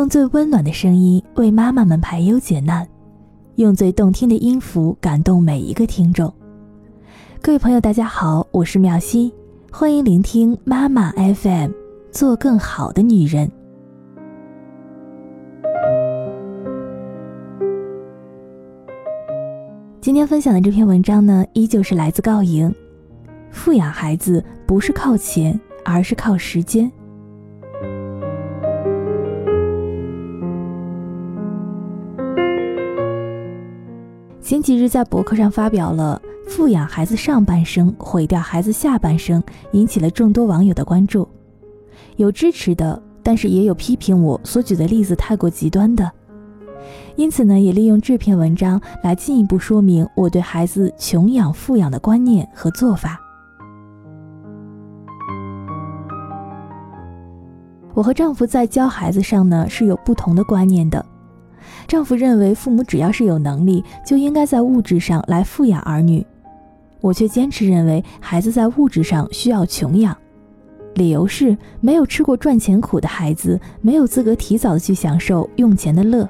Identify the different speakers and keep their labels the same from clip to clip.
Speaker 1: 用最温暖的声音为妈妈们排忧解难，用最动听的音符感动每一个听众。各位朋友，大家好，我是妙心，欢迎聆听妈妈 FM，做更好的女人。今天分享的这篇文章呢，依旧是来自告莹。富养孩子不是靠钱，而是靠时间。前几日在博客上发表了“富养孩子上半生，毁掉孩子下半生”，引起了众多网友的关注。有支持的，但是也有批评我所举的例子太过极端的。因此呢，也利用这篇文章来进一步说明我对孩子穷养富养的观念和做法。我和丈夫在教孩子上呢是有不同的观念的。丈夫认为父母只要是有能力，就应该在物质上来富养儿女，我却坚持认为孩子在物质上需要穷养。理由是，没有吃过赚钱苦的孩子，没有资格提早的去享受用钱的乐。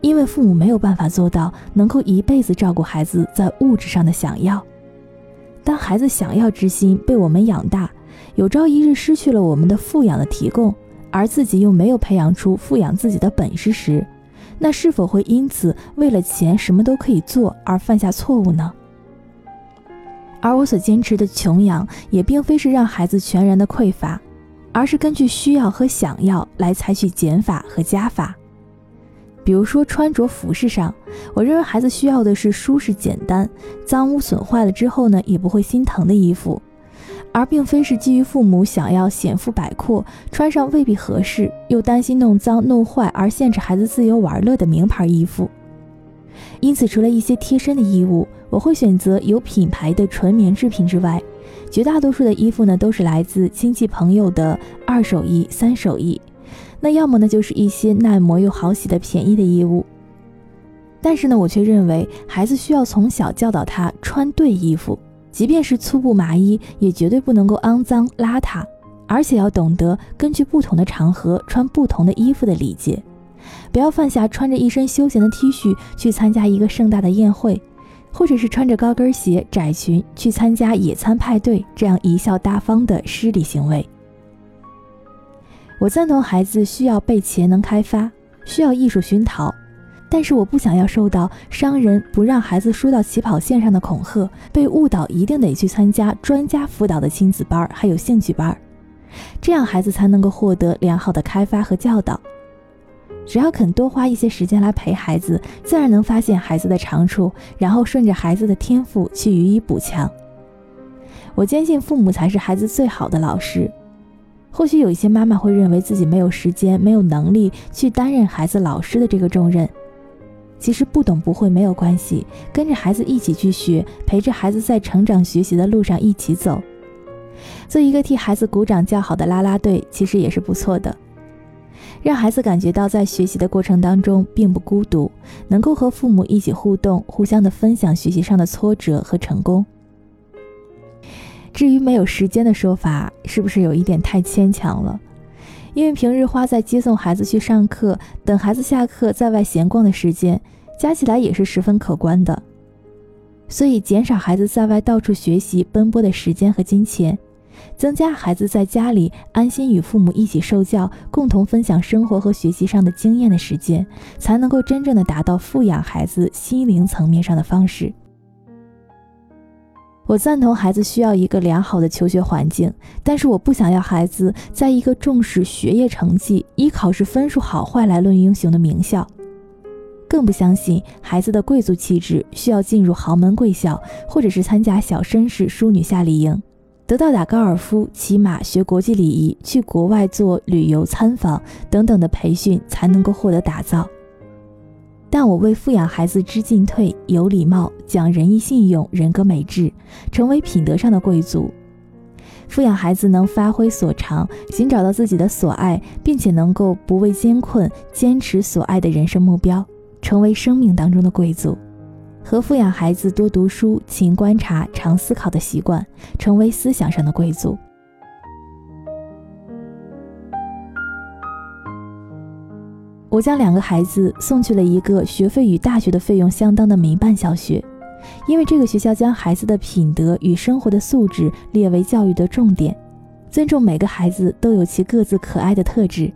Speaker 1: 因为父母没有办法做到能够一辈子照顾孩子在物质上的想要。当孩子想要之心被我们养大。有朝一日失去了我们的富养的提供，而自己又没有培养出富养自己的本事时，那是否会因此为了钱什么都可以做而犯下错误呢？而我所坚持的穷养，也并非是让孩子全然的匮乏，而是根据需要和想要来采取减法和加法。比如说穿着服饰上，我认为孩子需要的是舒适简单、脏污损坏了之后呢也不会心疼的衣服。而并非是基于父母想要显富百阔，穿上未必合适，又担心弄脏弄坏而限制孩子自由玩乐的名牌衣服。因此，除了一些贴身的衣物，我会选择有品牌的纯棉制品之外，绝大多数的衣服呢都是来自亲戚朋友的二手衣、三手衣。那要么呢就是一些耐磨又好洗的便宜的衣物。但是呢，我却认为孩子需要从小教导他穿对衣服。即便是粗布麻衣，也绝对不能够肮脏邋遢，而且要懂得根据不同的场合穿不同的衣服的礼节，不要犯下穿着一身休闲的 T 恤去参加一个盛大的宴会，或者是穿着高跟鞋、窄裙去参加野餐派对这样贻笑大方的失礼行为。我赞同孩子需要被潜能开发，需要艺术熏陶。但是我不想要受到商人不让孩子输到起跑线上的恐吓，被误导一定得去参加专家辅导的亲子班，还有兴趣班，这样孩子才能够获得良好的开发和教导。只要肯多花一些时间来陪孩子，自然能发现孩子的长处，然后顺着孩子的天赋去予以补强。我坚信父母才是孩子最好的老师。或许有一些妈妈会认为自己没有时间、没有能力去担任孩子老师的这个重任。其实不懂不会没有关系，跟着孩子一起去学，陪着孩子在成长学习的路上一起走，做一个替孩子鼓掌叫好的啦啦队，其实也是不错的。让孩子感觉到在学习的过程当中并不孤独，能够和父母一起互动，互相的分享学习上的挫折和成功。至于没有时间的说法，是不是有一点太牵强了？因为平日花在接送孩子去上课、等孩子下课在外闲逛的时间。加起来也是十分可观的，所以减少孩子在外到处学习奔波的时间和金钱，增加孩子在家里安心与父母一起受教、共同分享生活和学习上的经验的时间，才能够真正的达到富养孩子心灵层面上的方式。我赞同孩子需要一个良好的求学环境，但是我不想要孩子在一个重视学业成绩、以考试分数好坏来论英雄的名校。更不相信孩子的贵族气质需要进入豪门贵校，或者是参加小绅士淑女夏令营，得到打高尔夫、骑马、学国际礼仪、去国外做旅游参访等等的培训才能够获得打造。但我为富养孩子知进退、有礼貌、讲仁义信用、人格美质，成为品德上的贵族。富养孩子能发挥所长，寻找到自己的所爱，并且能够不畏艰困，坚持所爱的人生目标。成为生命当中的贵族，和富养孩子多读书、勤观察、常思考的习惯，成为思想上的贵族。我将两个孩子送去了一个学费与大学的费用相当的民办小学，因为这个学校将孩子的品德与生活的素质列为教育的重点，尊重每个孩子都有其各自可爱的特质。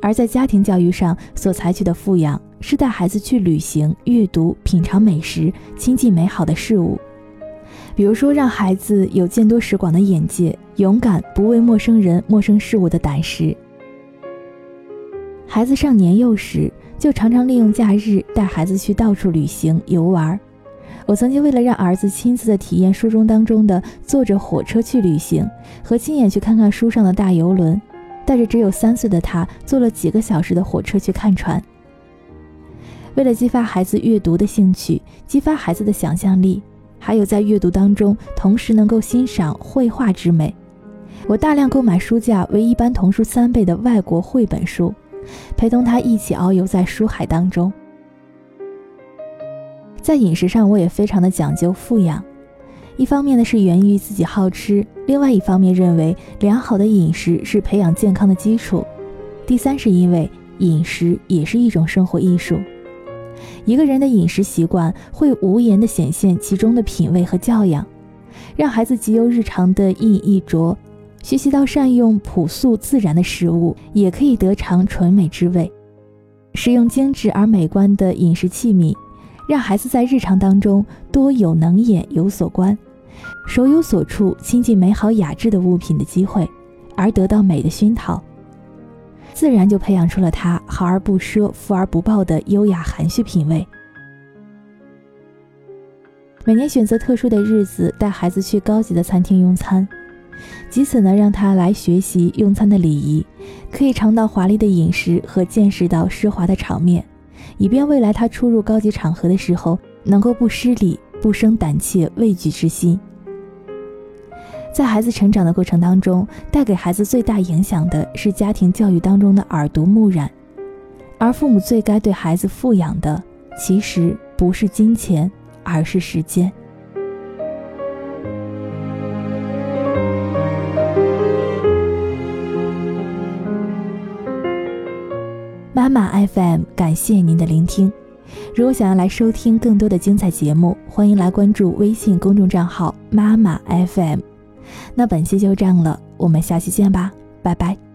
Speaker 1: 而在家庭教育上所采取的富养，是带孩子去旅行、阅读、品尝美食、亲近美好的事物。比如说，让孩子有见多识广的眼界，勇敢不畏陌生人、陌生事物的胆识。孩子上年幼时，就常常利用假日带孩子去到处旅行游玩。我曾经为了让儿子亲自的体验书中当中的坐着火车去旅行，和亲眼去看看书上的大游轮。带着只有三岁的他，坐了几个小时的火车去看船。为了激发孩子阅读的兴趣，激发孩子的想象力，还有在阅读当中同时能够欣赏绘画之美，我大量购买书价为一般童书三倍的外国绘本书，陪同他一起遨游在书海当中。在饮食上，我也非常的讲究富养。一方面呢是源于自己好吃，另外一方面认为良好的饮食是培养健康的基础，第三是因为饮食也是一种生活艺术。一个人的饮食习惯会无言地显现其中的品味和教养，让孩子既由日常的一饮一啄，学习到善用朴素自然的食物，也可以得尝纯美之味。使用精致而美观的饮食器皿，让孩子在日常当中多有能眼有所观。手有所触，亲近美好雅致的物品的机会，而得到美的熏陶，自然就培养出了他豪而不奢、富而不暴的优雅含蓄品味。每年选择特殊的日子带孩子去高级的餐厅用餐，藉此呢让他来学习用餐的礼仪，可以尝到华丽的饮食和见识到奢华的场面，以便未来他出入高级场合的时候能够不失礼。不生胆怯畏惧之心。在孩子成长的过程当中，带给孩子最大影响的是家庭教育当中的耳濡目染，而父母最该对孩子富养的，其实不是金钱，而是时间。妈妈 FM，感谢您的聆听。如果想要来收听更多的精彩节目，欢迎来关注微信公众账号“妈妈 FM”。那本期就这样了，我们下期见吧，拜拜。